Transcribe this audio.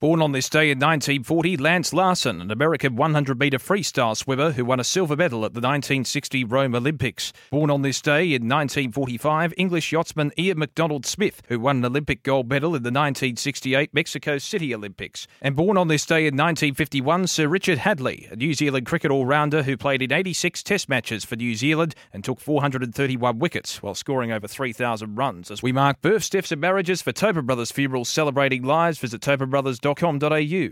Born on this day in 1940, Lance Larson, an American 100 metre freestyle swimmer who won a silver medal at the 1960 Rome Olympics. Born on this day in 1945, English yachtsman Iain MacDonald Smith, who won an Olympic gold medal in the 1968 Mexico City Olympics. And born on this day in 1951, Sir Richard Hadlee, a New Zealand cricket all rounder who played in 86 Test matches for New Zealand and took 431 wickets while scoring over 3,000 runs. As we mark births, deaths, and marriages for Tobin Brothers Funerals celebrating lives, visit Tobin Com.au